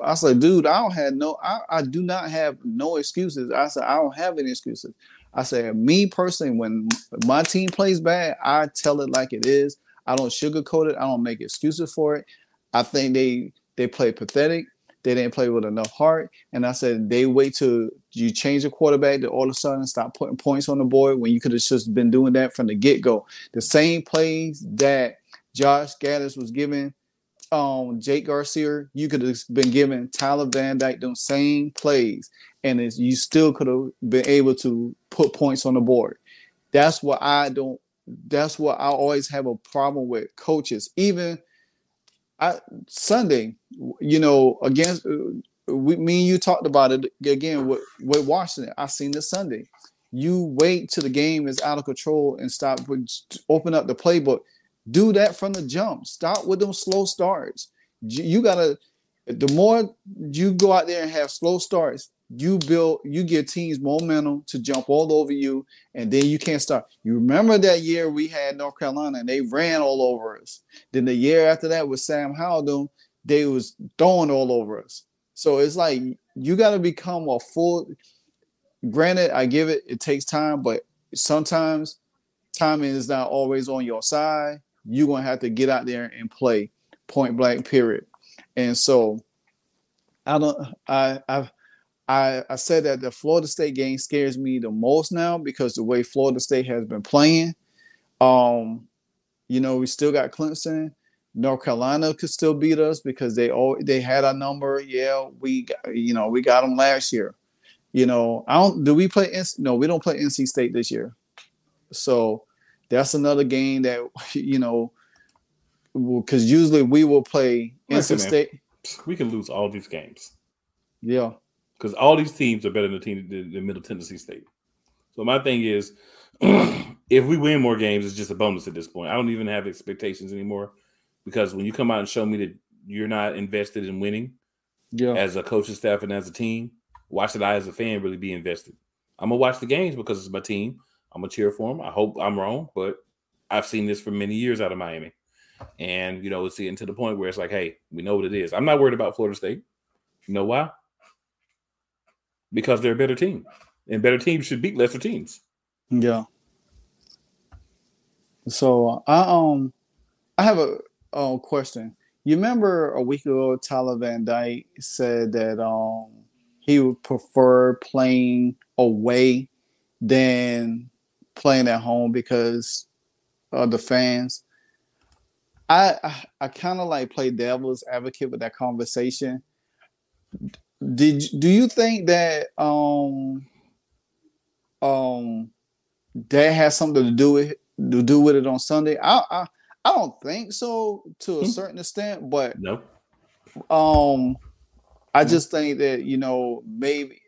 I said, dude, I don't have no, I, I do not have no excuses. I said, I don't have any excuses. I said, me personally, when my team plays bad, I tell it like it is. I don't sugarcoat it. I don't make excuses for it. I think they they play pathetic. They didn't play with enough heart. And I said they wait till you change the quarterback to all of a sudden stop putting points on the board when you could have just been doing that from the get go. The same plays that Josh Gattis was giving um, Jake Garcia, you could have been giving Tyler Van Dyke those same plays, and you still could have been able to put points on the board. That's what I don't. That's what I always have a problem with coaches. Even I Sunday, you know, against we, me and you talked about it again with, with Washington. I seen this Sunday. You wait till the game is out of control and stop open up the playbook. Do that from the jump. Stop with them slow starts. You gotta. The more you go out there and have slow starts, you build you give teams momentum to jump all over you, and then you can't start. You remember that year we had North Carolina and they ran all over us. Then the year after that with Sam Howell, they was throwing all over us. So it's like you got to become a full. Granted, I give it it takes time, but sometimes timing is not always on your side. You're gonna have to get out there and play point blank. Period. And so I don't. I I've I, I said that the Florida State game scares me the most now because the way Florida State has been playing. Um, you know, we still got Clemson. North Carolina could still beat us because they all they had a number. Yeah, we got, you know we got them last year. You know, I don't. Do we play? No, we don't play NC State this year. So that's another game that you know, because usually we will play Listen, NC State. Man, we can lose all these games. Yeah, because all these teams are better than the team than Middle Tennessee State. So my thing is, if we win more games, it's just a bonus at this point. I don't even have expectations anymore because when you come out and show me that you're not invested in winning, yeah, as a coaching staff and as a team, why should I, as a fan, really be invested? I'm gonna watch the games because it's my team. I'm gonna cheer for them. I hope I'm wrong, but I've seen this for many years out of Miami, and you know, it's getting to the point where it's like, hey, we know what it is. I'm not worried about Florida State. You know why? Because they're a better team, and better teams should beat lesser teams. Yeah. So I um I have a, a question. You remember a week ago, Tyler Van Dyke said that um he would prefer playing away than playing at home because of the fans. I I, I kind of like play devil's advocate with that conversation did do you think that um um that has something to do with to do with it on Sunday? I I, I don't think so to a hmm. certain extent, but no. Um, I hmm. just think that you know maybe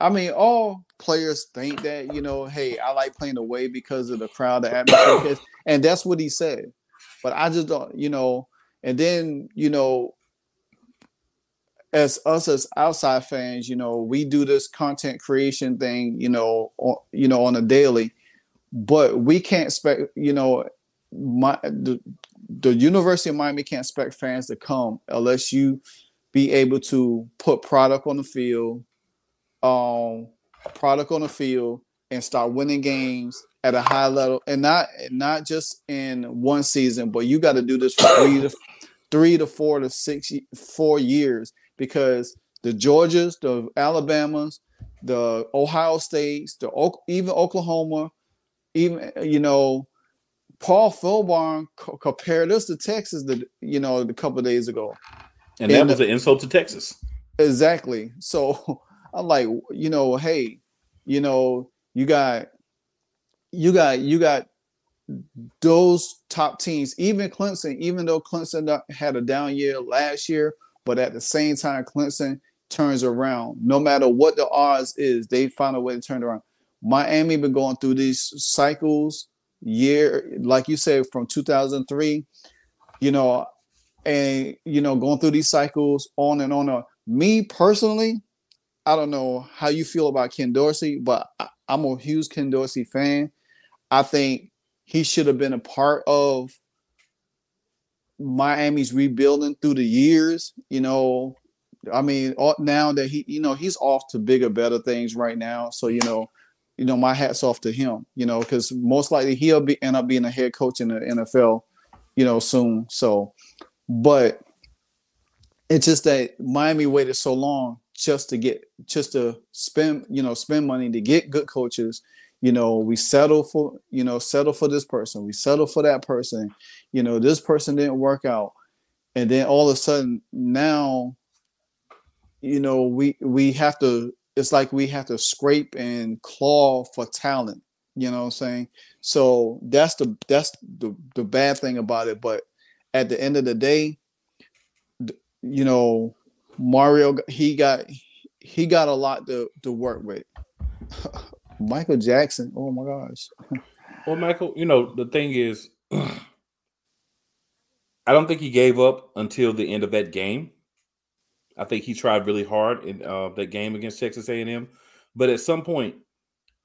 I mean all players think that you know hey I like playing away because of the crowd, the atmosphere, and that's what he said. But I just don't you know, and then you know as us as outside fans, you know, we do this content creation thing, you know, on, you know, on a daily, but we can't expect, you know, my the, the University of Miami can't expect fans to come unless you be able to put product on the field, um, product on the field, and start winning games at a high level, and not not just in one season, but you got to do this for three to three to four to six four years because the Georgias, the Alabamas, the Ohio States, the even Oklahoma, even you know, Paul Finebaum compared us to Texas, the you know, a couple days ago, and that and, was an insult to Texas. Exactly. So I'm like, you know, hey, you know, you got, you got, you got those top teams, even Clemson, even though Clemson had a down year last year, but at the same time, Clemson turns around. No matter what the odds is, they find a way to turn around. Miami been going through these cycles year, like you said, from 2003, you know, and you know, going through these cycles on and on. Me personally, I don't know how you feel about Ken Dorsey, but I, I'm a huge Ken Dorsey fan. I think he should have been a part of Miami's rebuilding through the years. You know, I mean, now that he, you know, he's off to bigger, better things right now. So you know, you know, my hats off to him. You know, because most likely he'll be end up being a head coach in the NFL. You know, soon. So, but it's just that Miami waited so long just to get just to spend you know spend money to get good coaches you know we settle for you know settle for this person we settle for that person you know this person didn't work out. And then all of a sudden now you know we we have to it's like we have to scrape and claw for talent you know what i'm saying? So that's the that's the, the bad thing about it. But at the end of the day you know Mario he got he got a lot to to work with. Michael Jackson, oh my gosh. well, Michael, you know the thing is, I don't think he gave up until the end of that game. I think he tried really hard in uh, that game against Texas A&M, but at some point,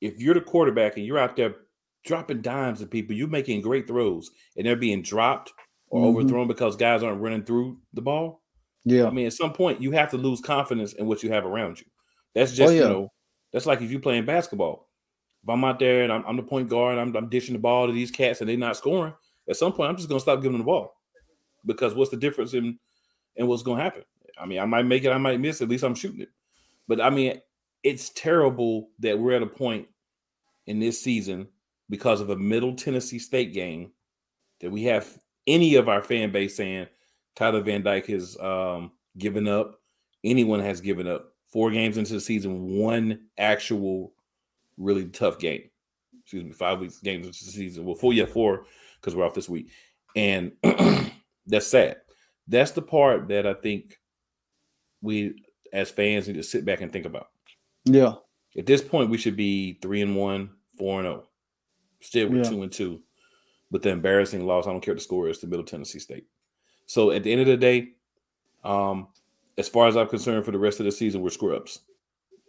if you're the quarterback and you're out there dropping dimes at people, you're making great throws, and they're being dropped or mm-hmm. overthrown because guys aren't running through the ball yeah. I mean, at some point you have to lose confidence in what you have around you. That's oh, just, oh, yeah. you know, that's like if you're playing basketball. If I'm out there and I'm, I'm the point guard, I'm, I'm, dishing the ball to these cats and they're not scoring, at some point I'm just gonna stop giving them the ball. Because what's the difference in in what's gonna happen? I mean, I might make it, I might miss, at least I'm shooting it. But I mean, it's terrible that we're at a point in this season because of a middle Tennessee State game that we have any of our fan base saying Tyler Van Dyke has um, given up. Anyone has given up. Four games into the season, one actual really tough game. Excuse me, five weeks games into the season. Well, four, yeah, four, because we're off this week. And that's sad. That's the part that I think we as fans need to sit back and think about. Yeah. At this point, we should be three and one, four and oh. Still with yeah. two and two. But the embarrassing loss, I don't care what the score is to Middle Tennessee State. So at the end of the day, um, as far as I'm concerned, for the rest of the season, we're scrubs.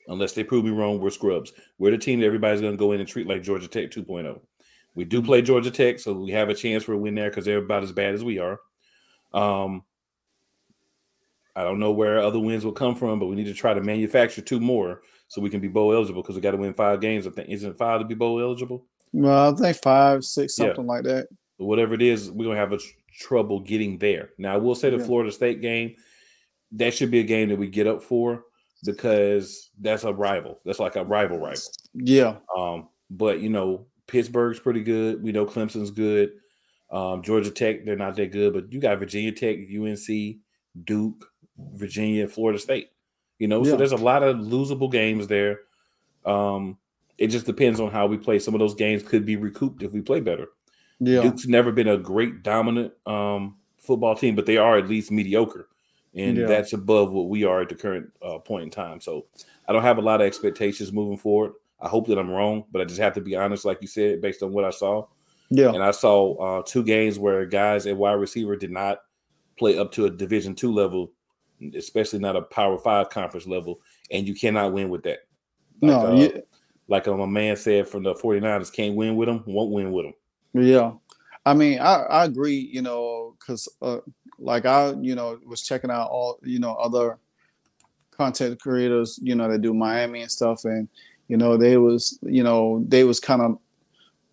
Unless they prove me wrong, we're scrubs. We're the team that everybody's going to go in and treat like Georgia Tech 2.0. We do play Georgia Tech, so we have a chance for a win there because they're about as bad as we are. Um, I don't know where other wins will come from, but we need to try to manufacture two more so we can be bowl eligible because we got to win five games. I think isn't five to be bowl eligible? Well, I think five, six, something yeah. like that. whatever it is, we're gonna have a trouble getting there. Now, I will say the yeah. Florida State game, that should be a game that we get up for because that's a rival. That's like a rival rival. Yeah. Um, but you know, Pittsburgh's pretty good. We know Clemson's good. Um, Georgia Tech, they're not that good, but you got Virginia Tech, UNC, Duke, Virginia, Florida State. You know, yeah. so there's a lot of losable games there. Um, it just depends on how we play. Some of those games could be recouped if we play better. Yeah. Duke's never been a great dominant um, football team, but they are at least mediocre, and yeah. that's above what we are at the current uh, point in time. So I don't have a lot of expectations moving forward. I hope that I'm wrong, but I just have to be honest, like you said, based on what I saw. Yeah, and I saw uh, two games where guys at wide receiver did not play up to a Division two level, especially not a Power Five conference level, and you cannot win with that. Like, no, uh, yeah. like um, a man said from the 49ers, can't win with them, won't win with them. Yeah, I mean, I, I agree. You know, because uh, like I, you know, was checking out all you know other content creators, you know, that do Miami and stuff, and you know, they was, you know, they was kind of,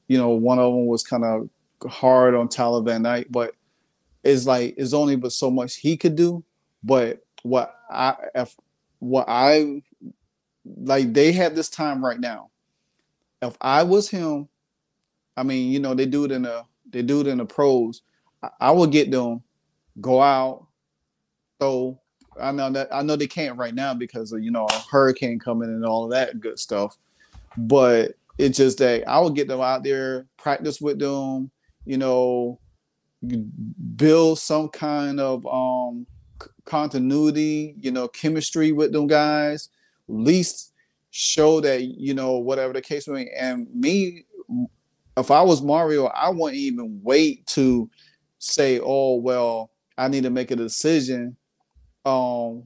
you know, one of them was kind of hard on Tyler Van but it's like it's only but so much he could do. But what I, if what I like, they have this time right now. If I was him I mean, you know, they do it in the they do it in the pros. I, I would get them go out, So I know that I know they can't right now because of you know a hurricane coming and all that good stuff. But it's just that I would get them out there, practice with them, you know, build some kind of um continuity, you know, chemistry with them guys, at least show that, you know, whatever the case may be. And me, if I was Mario, I wouldn't even wait to say, oh, well, I need to make a decision um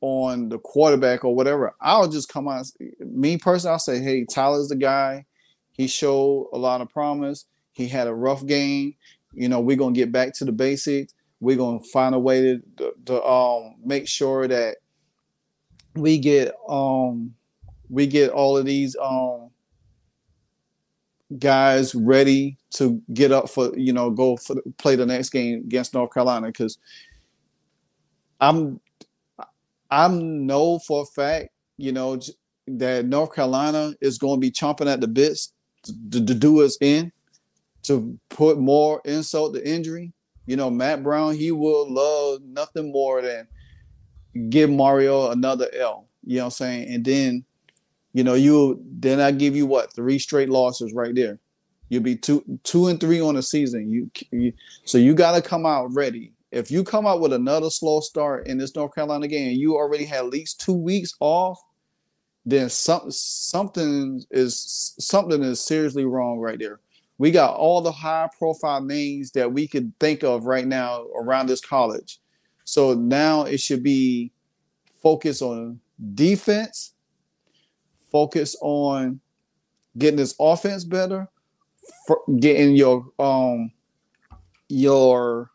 on the quarterback or whatever. I'll just come out. Me personally, I'll say, hey, Tyler's the guy. He showed a lot of promise. He had a rough game. You know, we're gonna get back to the basics. We're gonna find a way to, to, to um make sure that we get um we get all of these um guys ready to get up for you know go for play the next game against North Carolina because I'm I'm know for a fact you know that North Carolina is going to be chomping at the bits to, to, to do us in to put more insult to injury. You know, Mack Brown, he will love nothing more than give Mario another L. You know what I'm saying? And then, you know, you then I give you what three straight losses right there. You'll be two two and three on the season. You, you so you got to come out ready. If you come out with another slow start in this North Carolina game, you already had at least two weeks off. Then some something is something is seriously wrong right there we got all the high profile names that we could think of right now around this college. So now it should be focus on defense, focus on getting this offense better, getting your um your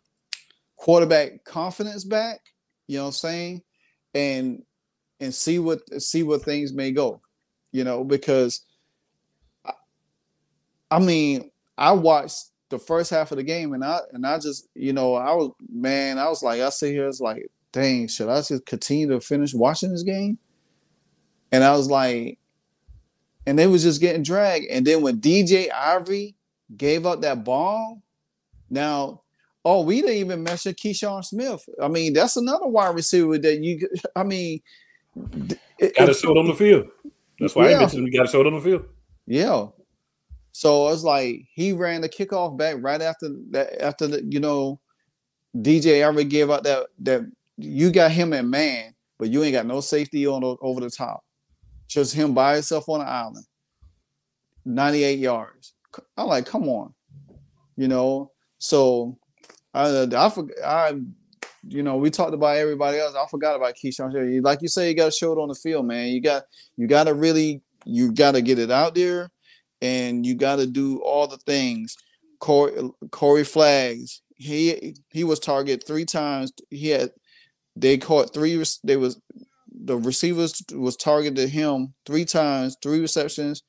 quarterback confidence back, you know what I'm saying? And and see what see what things may go. You know, because I mean, I watched the first half of the game and I and I just, you know, I was man, I was like, I sit here, it's like, dang, should I just continue to finish watching this game? And I was like, and they was just getting dragged. And then when DJ Ivory gave up that ball, now, oh, we didn't even mention Keyshawn Smith. I mean, that's another wide receiver that you. I mean, got to show it on the field. That's why yeah. I mentioned we got to show it on the field. Yeah, so it's like he ran the kickoff back right after that. After the you know, DJ Ivory gave up that that you got him at man, but you ain't got no safety on the, over the top. Just him by himself on the island. 98 yards. I'm like, come on, you know. So I I I you know we talked about everybody else. I forgot about Keyshawn. Like you say, you got to show it on the field, man. You got you got to really you got to get it out there and you got to do all the things. Corey, Corey Flaggs, he he was targeted three times. He had they caught three. They was the receivers was targeted him three times, three receptions.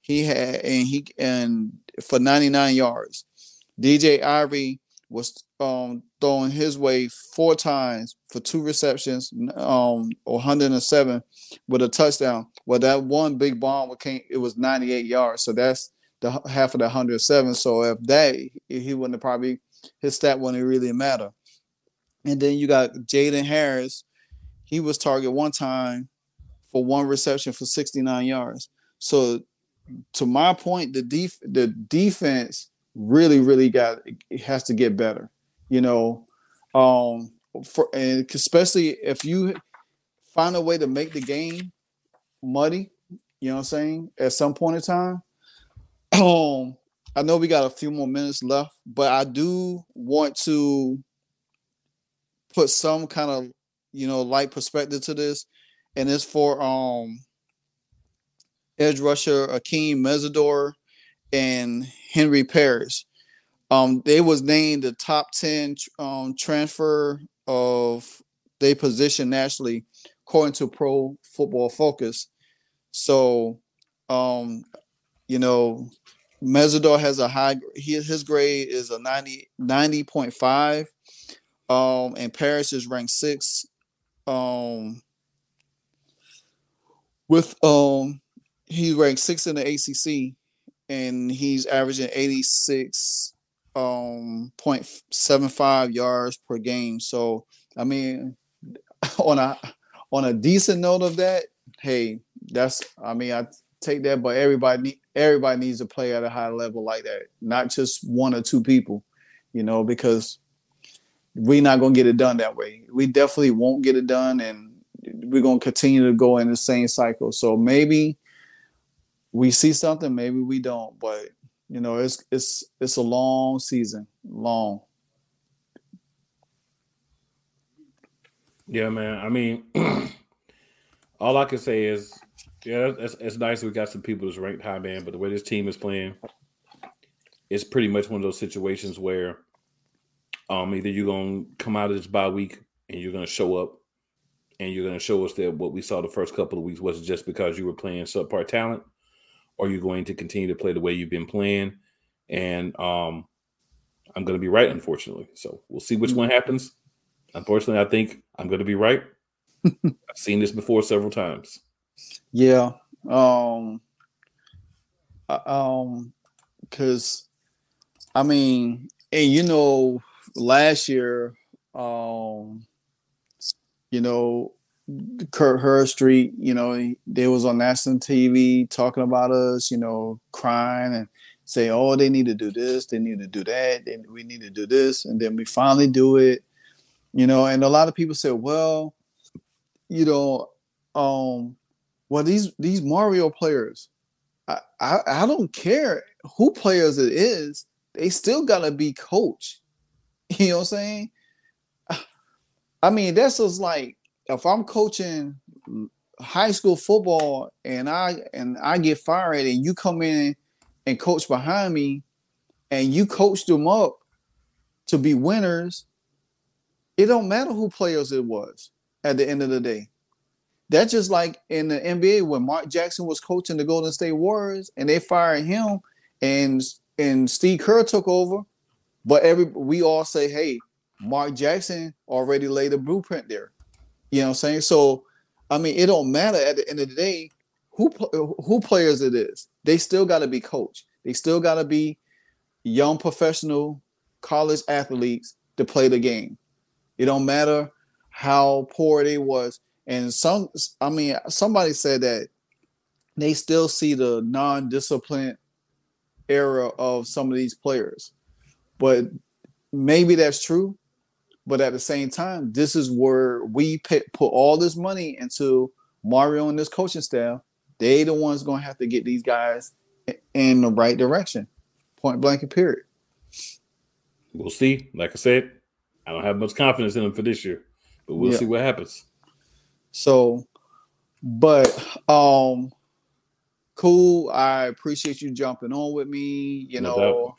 He had and he and for 99 yards. DJ Ivory was um, throwing his way four times for two receptions, um, 107 with a touchdown. Well, that one big bomb came, it was 98 yards. So that's the half of the 107. So if that, he wouldn't have probably, his stat wouldn't really matter. And then you got Jaden Harris. He was targeted one time for one reception for 69 yards. So to my point, the def- the defense really, really got it has to get better. You know, um, for and especially if you find a way to make the game muddy, you know what I'm saying, at some point in time. Um, I know we got a few more minutes left, but I do want to put some kind of you know light perspective to this, and it's for um edge rusher Akeem Mesidor and Henry Parrish. Um, they was named the top ten um, transfer of their position nationally, according to Pro Football Focus. So, um, you know, Mesidor has a high. He, his grade is a 90 90.5. Um, and Parrish is ranked six. Um, with um, he ranked six in the ACC, and he's averaging 86 um 0.75 yards per game. So I mean, on a on a decent note of that, hey, that's I mean I take that, but everybody everybody needs to play at a high level like that, not just one or two people, you know, because we're not gonna get it done that way. We definitely won't get it done, and we're gonna continue to go in the same cycle. So maybe we see something, maybe we don't, but you know, it's it's it's a long season, long. Yeah, man. I mean, all I can say is, yeah, it's, it's nice we got some people that's ranked high, man. But the way this team is playing, it's pretty much one of those situations where, um, either you're gonna come out of this bye week and you're gonna show up, and you're gonna show us that what we saw the first couple of weeks wasn't just because you were playing subpar talent, or you're going to continue to play the way you've been playing, and um, I'm gonna be right, unfortunately. So we'll see which one happens. Unfortunately, I think I'm going to be right. I've seen this before several times. Yeah. Um. Um. Because, I mean, and you know, last year, um, you know, Kirk Herbstreit, you know, they was on national TV talking about us, you know, crying and say, "Oh, they need to do this, they need to do that, they, we need to do this," and then we finally do it you know and a lot of people said, well you know um well these these mario players i i, I don't care who players it is they still gotta be coached you know what i'm saying i mean that's just like if i'm coaching high school football and i and i get fired and you come in and coach behind me and you coach them up to be winners it don't matter who players it was at the end of the day. That's just like in the NBA when Mark Jackson was coaching the Golden State Warriors and they fired him and and Steve Kerr took over. But every we all say, hey, Mark Jackson already laid a blueprint there. You know what I'm saying? So I mean, it don't matter at the end of the day who who players it is. They still got to be coached. They still got to be young professional college athletes to play the game. It don't matter how poor they was. And some, I mean, somebody said that they still see the non-disciplined era of some of these players, but maybe that's true. But at the same time, this is where we pay, put all this money into Mario and this coaching staff. They the ones going to have to get these guys in the right direction. Point blank and period. We'll see. Like I said, I don't have much confidence in them for this year, but we'll yeah. see what happens. So, but um, cool. I appreciate you jumping on with me. You no know, doubt.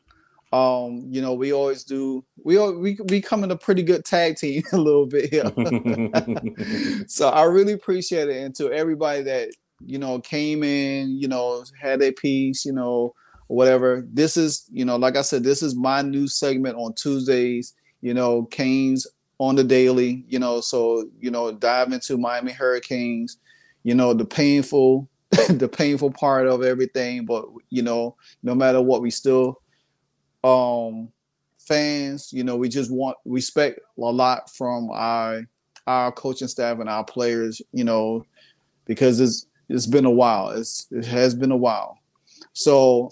Um, you know, we always do. We we we in a pretty good tag team a little bit here. so I really appreciate it, and to everybody that you know came in, you know, had a piece, you know, whatever. This is, you know, like I said, this is my new segment on Tuesdays you know, Canes on Da Daily, you know, so, you know, dive into Miami Hurricanes, you know, the painful, the painful part of everything. But, you know, no matter what, we still, um, fans, you know, we just want respect a lot from our, our coaching staff and our players, you know, because it's, it's been a while. It's, it has been a while. So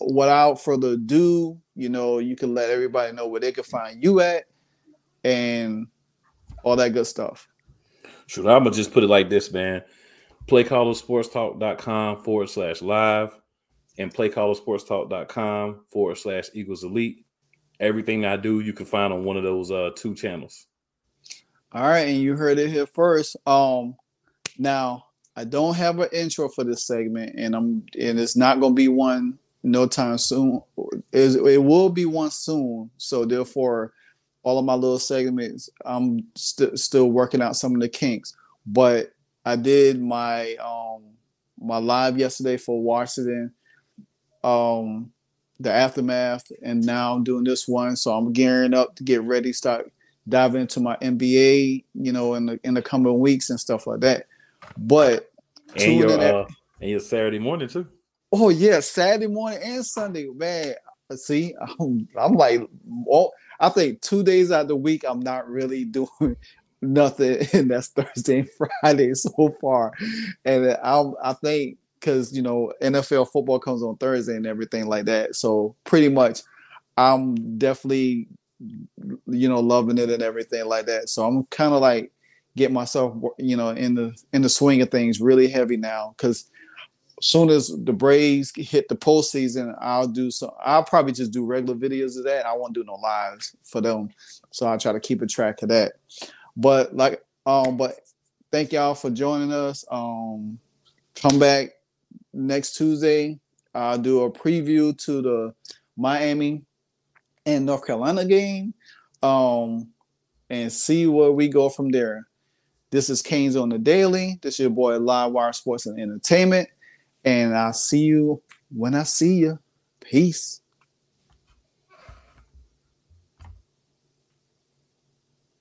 without further ado, you know, you can let everybody know where they can find you at and all that good stuff. Sure, I'm gonna just put it like this, man. Playcallersportstalk.com forward slash live and playcallersportstalk.com forward slash Eagles Elite. Everything I do, you can find on one of those uh, two channels. All right, and you heard it here first. Um, now I don't have an intro for this segment, and I'm and it's not gonna be one no time soon. It will be one soon. So therefore, all of my little segments, I'm st- still working out some of the kinks. But I did my um my live yesterday for Washington, um, the aftermath, and now I'm doing this one. So I'm gearing up to get ready, start diving into my MBA, you know, in the in the coming weeks and stuff like that. But and your uh, and your Saturday morning too. Oh yeah, Saturday morning and Sunday, man. See, I'm, I'm like, well, I think two days out of the week I'm not really doing nothing, and that's Thursday and Friday so far. And I'm, I think because you know NFL football comes on Thursday and everything like that. So pretty much, I'm definitely you know loving it and everything like that. So I'm kind of like get myself you know in the in the swing of things really heavy now because soon as the Braves hit the postseason, I'll do some. I'll probably just do regular videos of that. I won't do no lives for them, so I'll try to keep a track of that. But like, um, but thank y'all for joining us. Um, come back next Tuesday. I'll do a preview to the Miami and North Carolina game, um, and see where we go from there. This is Canes on Da Daily. This is your boy Live Wire Sports and Entertainment. And I'll see you when I see you. Peace.